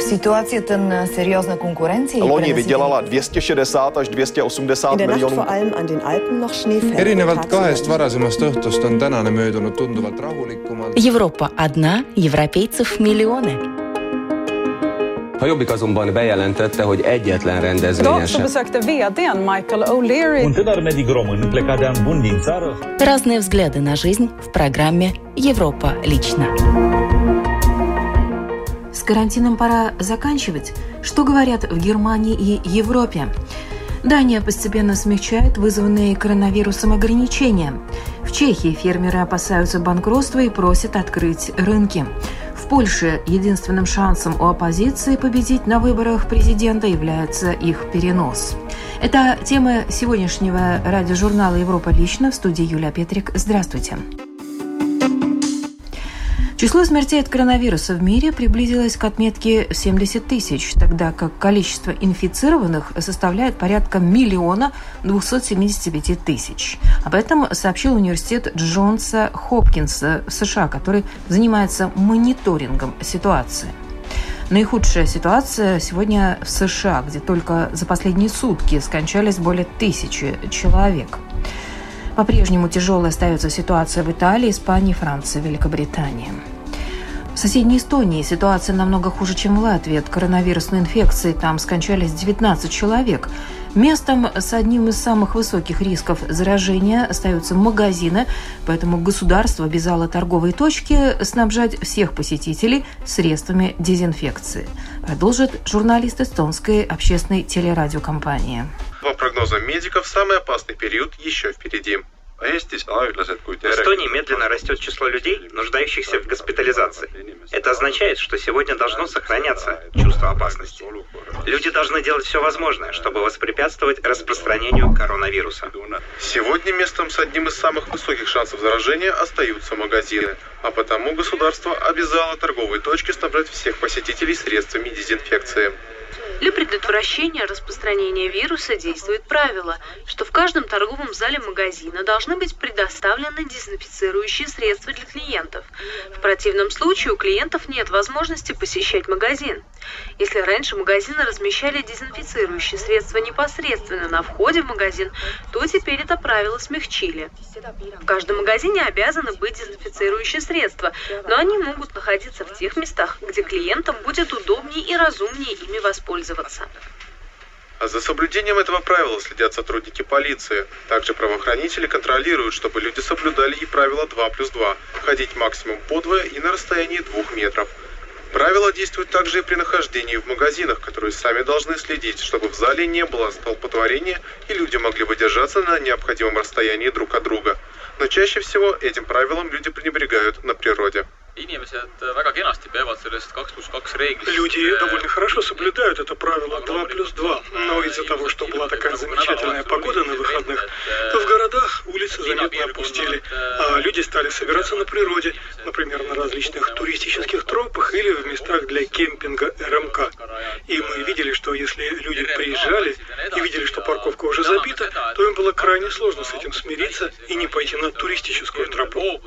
ситуацията на сериозна конкуренция Loni vydělala 260 až 280 miljonů. erinevalt kahest varasemast õhtust on tänane möödunud tunduvalt rahulikumalt. Европа одна, европейцев миллионы. A Jobbik azonban bejelentette, hogy egyetlen rendezvényen Idag så sem. besökte vdn Michael O'Leary Un tânăr medic român plecat de an bun din țară Разные взгляды на жизнь в программе «Европа лично». Карантином пора заканчивать. Что говорят в Германии и Европе? Дания постепенно смягчает вызванные коронавирусом ограничения. В Чехии фермеры опасаются банкротства и просят открыть рынки. В Польше единственным шансом у оппозиции победить на выборах президента является их перенос. Это тема сегодняшнего радиожурнала «Европа лично» в студии Юлия Петрик. Здравствуйте. Число смертей от коронавируса в мире приблизилось к отметке 70 тысяч, тогда как количество инфицированных составляет порядка миллиона 275 тысяч. Об этом сообщил университет Джонса Хопкинса в США, который занимается мониторингом ситуации. Наихудшая ситуация сегодня в США, где только за последние сутки скончались более тысячи человек. По-прежнему тяжелой остается ситуация в Италии, Испании, Франции, Великобритании. В соседней Эстонии ситуация намного хуже, чем в Латвии. От коронавирусной инфекции там скончались 19 человек. Местом с одним из самых высоких рисков заражения остаются магазины, поэтому государство обязало торговые точки снабжать всех посетителей средствами дезинфекции. Продолжит журналист эстонской общественной телерадиокомпании. По прогнозам медиков, самый опасный период еще впереди. В Эстонии медленно растет число людей, нуждающихся в госпитализации. Это означает, что сегодня должно сохраняться чувство опасности. Люди должны делать все возможное, чтобы воспрепятствовать распространению коронавируса. Сегодня местом с одним из самых высоких шансов заражения остаются магазины, а потому государство обязало торговые точки снабжать всех посетителей средствами дезинфекции. Для предотвращения распространения вируса действует правило, что в каждом торговом зале магазина должны быть предоставлены дезинфицирующие средства для клиентов. В противном случае у клиентов нет возможности посещать магазин. Если раньше магазины размещали дезинфицирующие средства непосредственно на входе в магазин, то теперь это правило смягчили. В каждом магазине обязаны быть дезинфицирующие средства, но они могут находиться в тех местах, где клиентам будет удобнее и разумнее ими воспользоваться. А за соблюдением этого правила следят сотрудники полиции. Также правоохранители контролируют, чтобы люди соблюдали и правило 2 плюс 2 – ходить максимум подвое и на расстоянии двух метров. Правила действуют также и при нахождении в магазинах, которые сами должны следить, чтобы в зале не было столпотворения и люди могли бы держаться на необходимом расстоянии друг от друга. Но чаще всего этим правилам люди пренебрегают на природе. Люди довольно хорошо соблюдают это правило 2 плюс 2, но из-за того, что была такая замечательная погода на выходных, то в городах улицы заметно опустели, а люди стали собираться на природе, например, на различных туристических тропах или в местах для кемпинга РМК. И мы видели, что если люди приезжали и видели, что парковка уже забита, то им было крайне сложно с этим смириться и не пойти на туристическую тропу.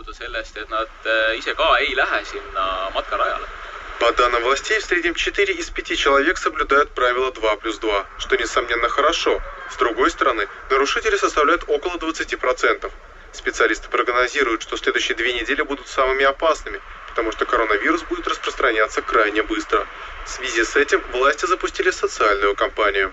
По данным властей, в среднем 4 из 5 человек соблюдают правило 2 плюс 2, что, несомненно, хорошо. С другой стороны, нарушители составляют около 20%. Специалисты прогнозируют, что следующие две недели будут самыми опасными, потому что коронавирус будет распространяться крайне быстро. В связи с этим власти запустили социальную кампанию.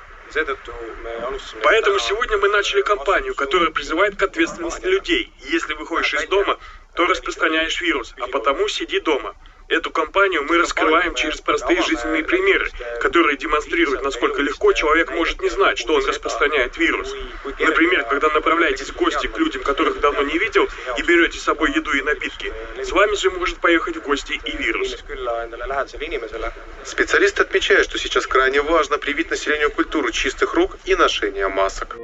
Поэтому сегодня мы начали кампанию, которая призывает к ответственности людей. Если выходишь из дома, то распространяешь вирус, а потому сиди дома. Эту кампанию мы раскрываем через простые жизненные примеры, которые демонстрируют, насколько легко человек может не знать, что он распространяет вирус. Например, когда направляетесь в гости к людям, которых давно не видел, и берете с собой еду и напитки, с вами же может поехать в гости и вирус. Специалисты отмечают, что сейчас крайне важно привить населению культуру чистых рук и ношения масок.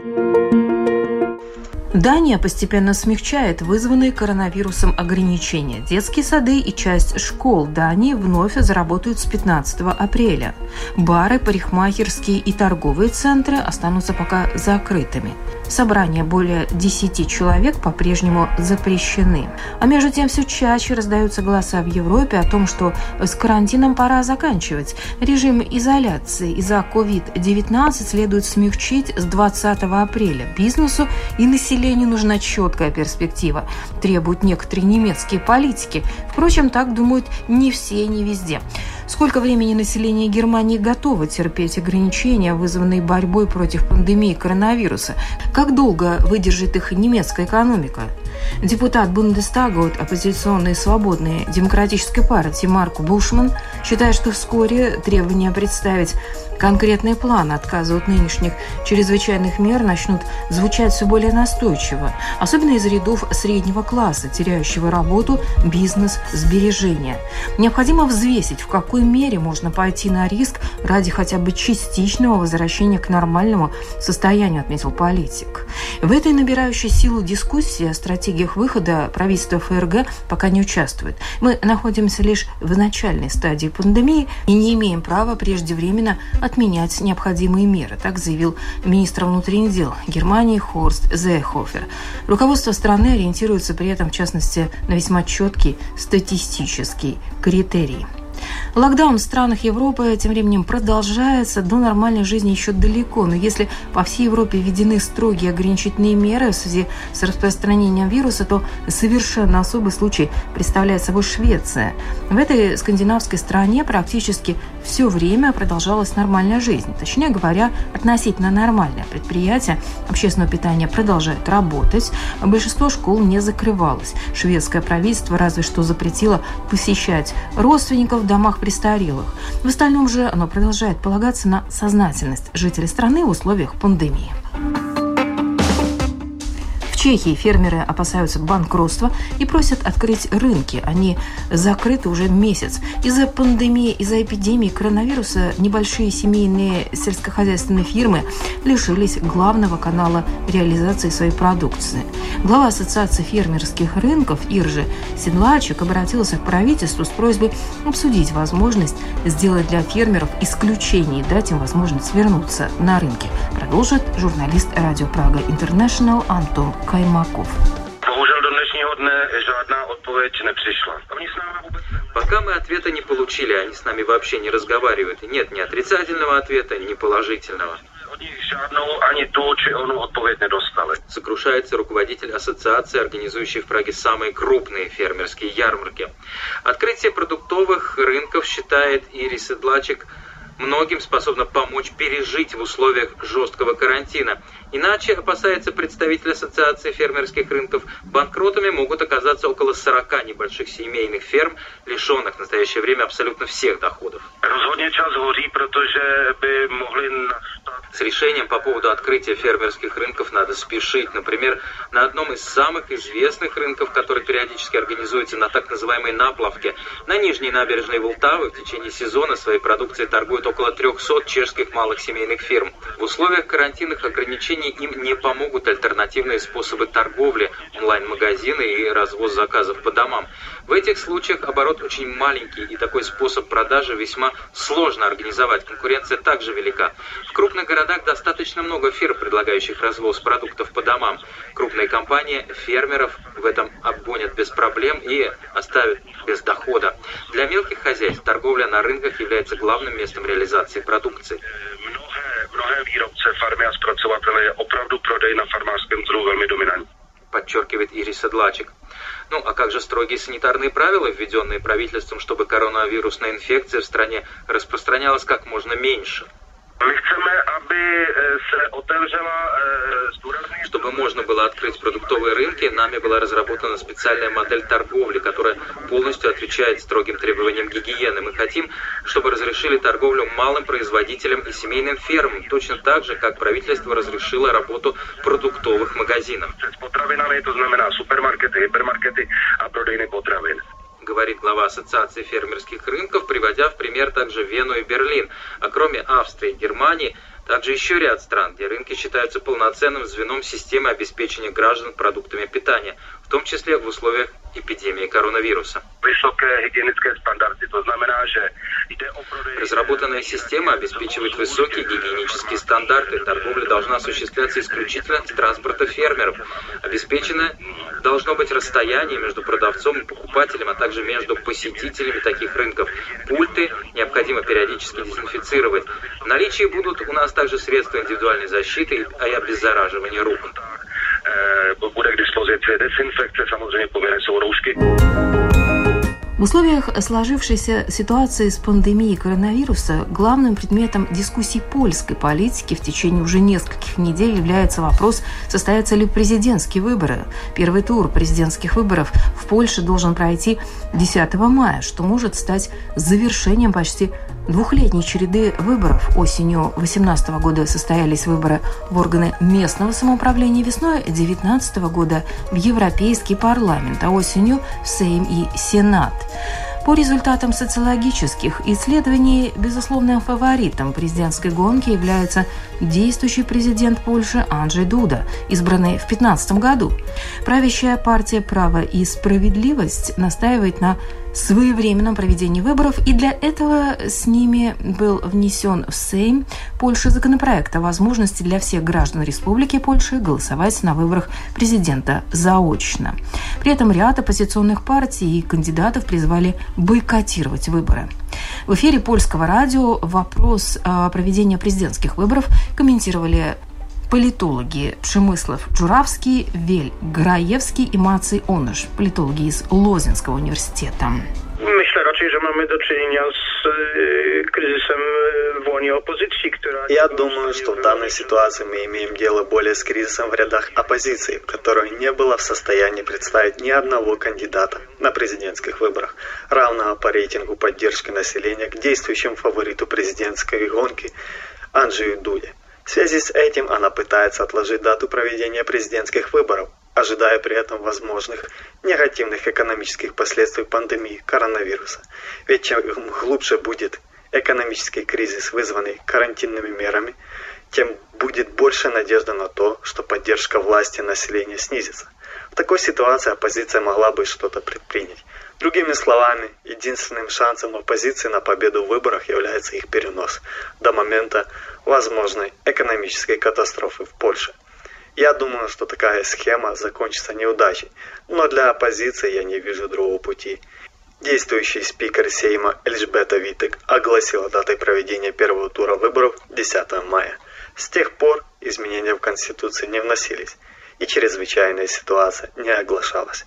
Дания постепенно смягчает вызванные коронавирусом ограничения. Детские сады и часть школ Дании вновь заработают с 15 апреля. Бары, парикмахерские и торговые центры останутся пока закрытыми. Собрания более 10 человек по-прежнему запрещены. А между тем все чаще раздаются голоса в Европе о том, что с карантином пора заканчивать. Режим изоляции из-за COVID-19 следует смягчить с 20 апреля. Бизнесу и населению нужна четкая перспектива, требуют некоторые немецкие политики. Впрочем, так думают не все и не везде. Сколько времени население Германии готово терпеть ограничения, вызванные борьбой против пандемии коронавируса? Как долго выдержит их немецкая экономика? Депутат Бундестага от оппозиционной свободной демократической партии Марку Бушман считает, что вскоре требования представить Конкретные планы отказа от нынешних чрезвычайных мер начнут звучать все более настойчиво, особенно из рядов среднего класса, теряющего работу, бизнес, сбережения. Необходимо взвесить, в какой мере можно пойти на риск ради хотя бы частичного возвращения к нормальному состоянию, отметил политик. В этой набирающей силу дискуссии о стратегиях выхода правительство ФРГ пока не участвует. Мы находимся лишь в начальной стадии пандемии и не имеем права преждевременно отменять необходимые меры, так заявил министр внутренних дел Германии Хорст Зехофер. Руководство страны ориентируется при этом, в частности, на весьма четкий статистический критерий. Локдаун в странах Европы тем временем продолжается. До нормальной жизни еще далеко. Но если по всей Европе введены строгие ограничительные меры в связи с распространением вируса, то совершенно особый случай представляет собой Швеция. В этой скандинавской стране практически все время продолжалась нормальная жизнь. Точнее говоря, относительно нормальная. Предприятия общественного питания продолжают работать. Большинство школ не закрывалось. Шведское правительство разве что запретило посещать родственников в домах престарелых. В остальном же оно продолжает полагаться на сознательность жителей страны в условиях пандемии. Чехии фермеры опасаются банкротства и просят открыть рынки. Они закрыты уже месяц. Из-за пандемии, из-за эпидемии коронавируса небольшие семейные сельскохозяйственные фирмы лишились главного канала реализации своей продукции. Глава Ассоциации фермерских рынков Иржи Седлачек обратился к правительству с просьбой обсудить возможность сделать для фермеров исключение и дать им возможность вернуться на рынки. Продолжит журналист Радио Прага Интернешнл Антон Кай. Каймаков. Пока мы ответа не получили, они с нами вообще не разговаривают. Нет ни отрицательного ответа, ни положительного. Сокрушается руководитель ассоциации, организующей в Праге самые крупные фермерские ярмарки. Открытие продуктовых рынков считает Ирис Седлачек многим способно помочь пережить в условиях жесткого карантина. Иначе, опасается представитель Ассоциации фермерских рынков, банкротами могут оказаться около 40 небольших семейных ферм, лишенных в настоящее время абсолютно всех доходов. С решением по поводу открытия фермерских рынков надо спешить. Например, на одном из самых известных рынков, который периодически организуется на так называемой наплавке, на нижней набережной Волтавы в течение сезона своей продукции торгуют около 300 чешских малых семейных фирм. В условиях карантинных ограничений ограничений им не помогут альтернативные способы торговли, онлайн-магазины и развоз заказов по домам. В этих случаях оборот очень маленький, и такой способ продажи весьма сложно организовать. Конкуренция также велика. В крупных городах достаточно много фирм, предлагающих развоз продуктов по домам. Крупные компании фермеров в этом обгонят без проблем и оставят без дохода. Для мелких хозяйств торговля на рынках является главным местом реализации продукции. Mnohé výrobce, farmy a zpracovatele je opravdu prodej na farmářském trhu velmi dominantní. Подчеркивает Ирис Седлачек. Ну а как же строгие санитарные правила, введенные правительством, чтобы коронавирусная инфекция в стране распространялась как можно меньше? Se otevřela чтобы можно было открыть продуктовые рынки, нами была разработана специальная модель торговли, которая полностью отвечает строгим требованиям гигиены. Мы хотим, чтобы разрешили торговлю малым производителям и семейным фермам, точно так же, как правительство разрешило работу продуктовых магазинов. to говорит глава Ассоциации фермерских рынков, приводя в пример также Вену и Берлин. А кроме Австрии и Германии, Также еще ряд стран, где рынки считаются полноценным звеном системы обеспечения граждан продуктами питания, в том числе в условиях эпидемии коронавируса. Разработанная система обеспечивает высокие гигиенические стандарты. Торговля должна осуществляться исключительно с транспорта фермеров. Обеспечено должно быть расстояние между продавцом и покупателем, а также между посетителями таких рынков. Пульты необходимо периодически дезинфицировать. В наличии будут у нас также средства индивидуальной защиты и обеззараживания рук. Bude k dispozici dezinfekce, samozřejmě povinné jsou roušky. В условиях сложившейся ситуации с пандемией коронавируса главным предметом дискуссий польской политики в течение уже нескольких недель является вопрос, состоятся ли президентские выборы. Первый тур президентских выборов в Польше должен пройти 10 мая, что может стать завершением почти двухлетней череды выборов. Осенью 2018 года состоялись выборы в органы местного самоуправления, весной 2019 года в Европейский парламент, а осенью в Сейм и Сенат. По результатам социологических исследований, безусловным фаворитом президентской гонки является действующий президент Польши Анджей Дуда, избранный в 2015 году. Правящая партия «Право и справедливость» настаивает на своевременном проведении выборов, и для этого с ними был внесен в Сейм Польши законопроект о возможности для всех граждан Республики Польши голосовать на выборах президента заочно. При этом ряд оппозиционных партий и кандидатов призвали бойкотировать выборы. В эфире польского радио вопрос о проведении президентских выборов комментировали политологи Пшемыслов Джуравский, Вель Граевский и Маций Оныш, политологи из Лозинского университета. Myślę raczej, że mamy do czynienia z kryzysem w łonie opozycji, która... Я думаю, что в данной ситуации мы имеем дело более с кризисом в рядах оппозиции, которая не была в состоянии представить ни одного кандидата на президентских выборах, равного по рейтингу поддержки населения к действующему фавориту президентской гонки Анджею Дуде. В связи с этим она пытается отложить дату проведения президентских выборов, ожидая при этом возможных негативных экономических последствий пандемии коронавируса. Ведь чем глубже будет экономический кризис, вызванный карантинными мерами, тем будет больше надежда на то, что поддержка власти населения снизится. Такой ситуации оппозиция могла бы что-то предпринять. Другими словами, единственным шансом оппозиции на победу в выборах является их перенос до момента возможной экономической катастрофы в Польше. Я думаю, что такая схема закончится неудачей, но для оппозиции я не вижу другого пути. Действующий спикер Сейма Эльжбета Витек огласила датой проведения первого тура выборов 10 мая. С тех пор изменения в Конституции не вносились, и чрезвычайная ситуация не оглашалась.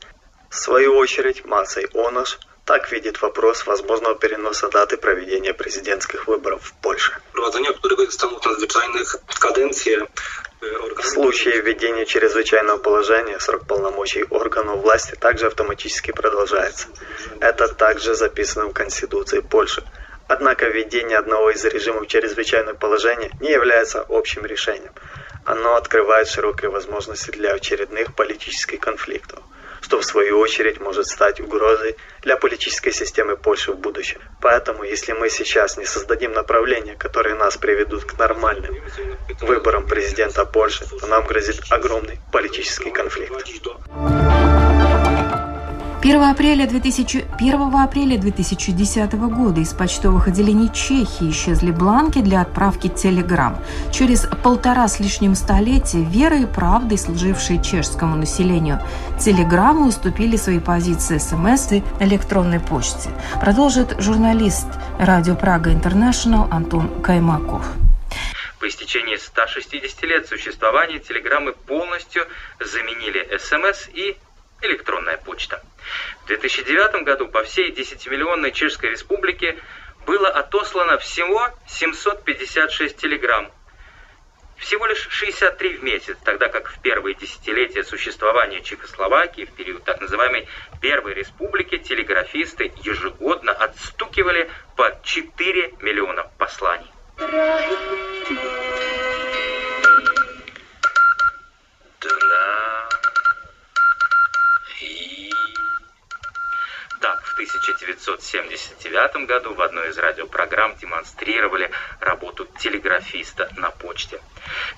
В свою очередь, Мацей Онош так видит вопрос возможного переноса даты проведения президентских выборов в Польше. В случае введения чрезвычайного положения срок полномочий органов власти также автоматически продолжается. Это также записано в Конституции Польши. Однако введение одного из режимов чрезвычайного положения не является общим решением. Оно открывает широкие возможности для очередных политических конфликтов что в свою очередь может стать угрозой для политической системы Польши в будущем. Поэтому, если мы сейчас не создадим направления, которые нас приведут к нормальным выборам президента Польши, то нам грозит огромный политический конфликт. 1 апреля, 2000, 1 апреля 2010 года из почтовых отделений Чехии исчезли бланки для отправки телеграмм. Через полтора с лишним столетия верой и правдой, служившие чешскому населению, телеграммы уступили свои позиции СМС и электронной почте. Продолжит журналист радио Прага Интернешнл Антон Каймаков. По истечении 160 лет существования телеграммы полностью заменили СМС и электронная почта. В 2009 году по всей 10-миллионной Чешской Республике было отослано всего 756 телеграмм. Всего лишь 63 в месяц, тогда как в первые десятилетия существования Чехословакии, в период так называемой Первой Республики, телеграфисты ежегодно отстукивали по 4 миллиона посланий. 1979 году в одной из радиопрограмм демонстрировали работу телеграфиста на почте.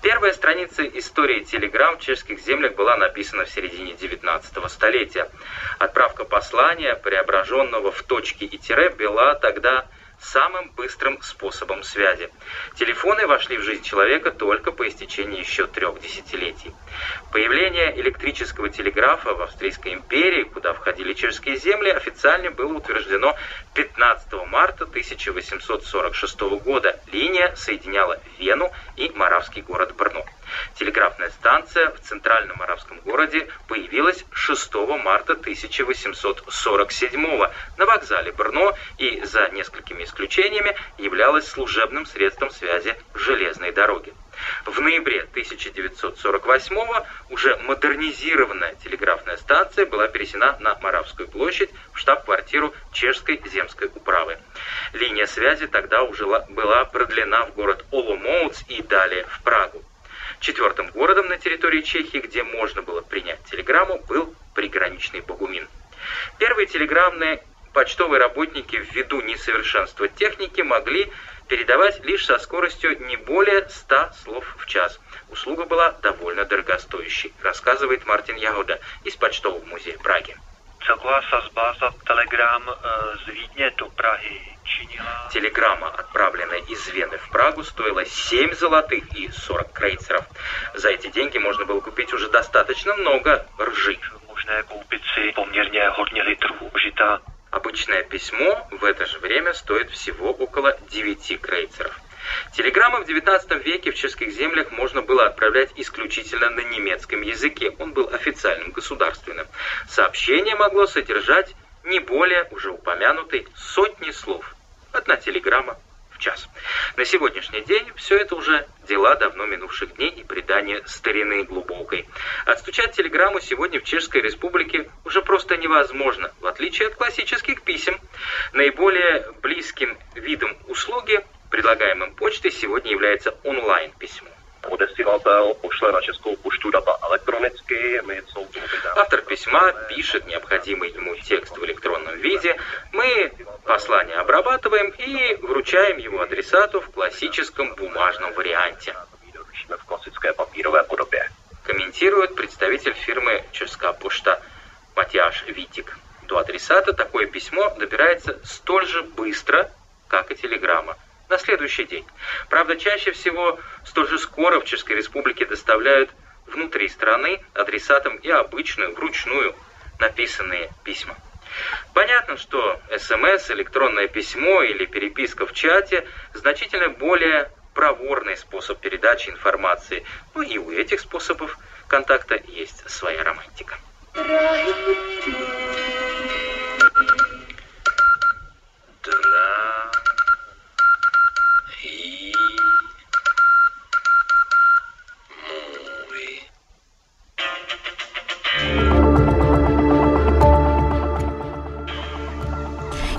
Первая страница истории телеграмм в чешских землях была написана в середине 19 столетия. Отправка послания, преображенного в точки и тире, была тогда самым быстрым способом связи. Телефоны вошли в жизнь человека только по истечении еще трех десятилетий. Появление электрического телеграфа в Австрийской империи, куда входили чешские земли, официально было утверждено 15 марта 1846 года. Линия соединяла Вену и маравский город Брно. Телеграфная станция в центральном арабском городе появилась 6 марта 1847 на вокзале Брно и за несколькими исключениями являлась служебным средством связи железной дороги. В ноябре 1948 уже модернизированная телеграфная станция была пересена на Моравскую площадь в штаб-квартиру Чешской земской управы. Линия связи тогда уже была продлена в город Оломоуц и далее в Прагу. Четвертым городом на территории Чехии, где можно было принять телеграмму, был приграничный Богумин. Первые телеграммные почтовые работники ввиду несовершенства техники могли передавать лишь со скоростью не более 100 слов в час. Услуга была довольно дорогостоящей, рассказывает Мартин Ягода из почтового музея Праги. Celková sazba za telegram z Vídně do Prahy Телеграмма, отправленная из Вены в Прагу, стоила 7 золотых и 40 крейцеров. За эти деньги можно было купить уже достаточно много ржи. Можно купить померně hodně litrů žita. Обычное письмо в это же время стоит всего около 9 крейцеров. Телеграммы в XIX веке в чешских землях можно было отправлять исключительно на немецком языке. Он был официальным, государственным. Сообщение могло содержать не более уже упомянутой сотни слов. Одна телеграмма в час. На сегодняшний день все это уже дела давно минувших дней и предание старины глубокой. Отстучать телеграмму сегодня в Чешской Республике уже просто невозможно, в отличие от классических писем. Наиболее близким видом услуги, предлагаемым почтой, сегодня является онлайн-письмо. Автор письма пишет необходимый ему текст в электронном виде, мы послание обрабатываем и вручаем его адресату в классическом бумажном варианте. Комментирует представитель фирмы «Чешская почта» Матьяш Витик. До адресата такое письмо добирается столь же быстро, как и телеграмма на следующий день. Правда, чаще всего столь же скоро в Чешской Республике доставляют внутри страны адресатам и обычную, вручную написанные письма. Понятно, что СМС, электронное письмо или переписка в чате значительно более проворный способ передачи информации. Ну и у этих способов контакта есть своя романтика.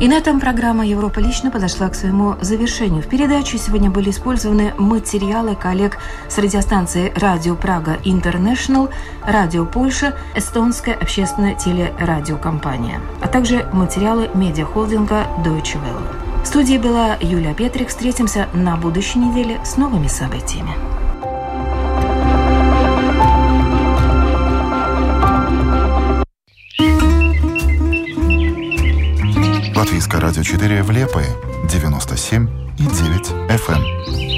И на этом программа «Европа лично» подошла к своему завершению. В передаче сегодня были использованы материалы коллег с радиостанции «Радио Прага Интернешнл», «Радио Польша», эстонская общественная телерадиокомпания, а также материалы медиахолдинга Deutsche Welle. В студии была Юлия Петрик. Встретимся на будущей неделе с новыми событиями. Латвийское радио 4 в Лепое 97 и 9 FM.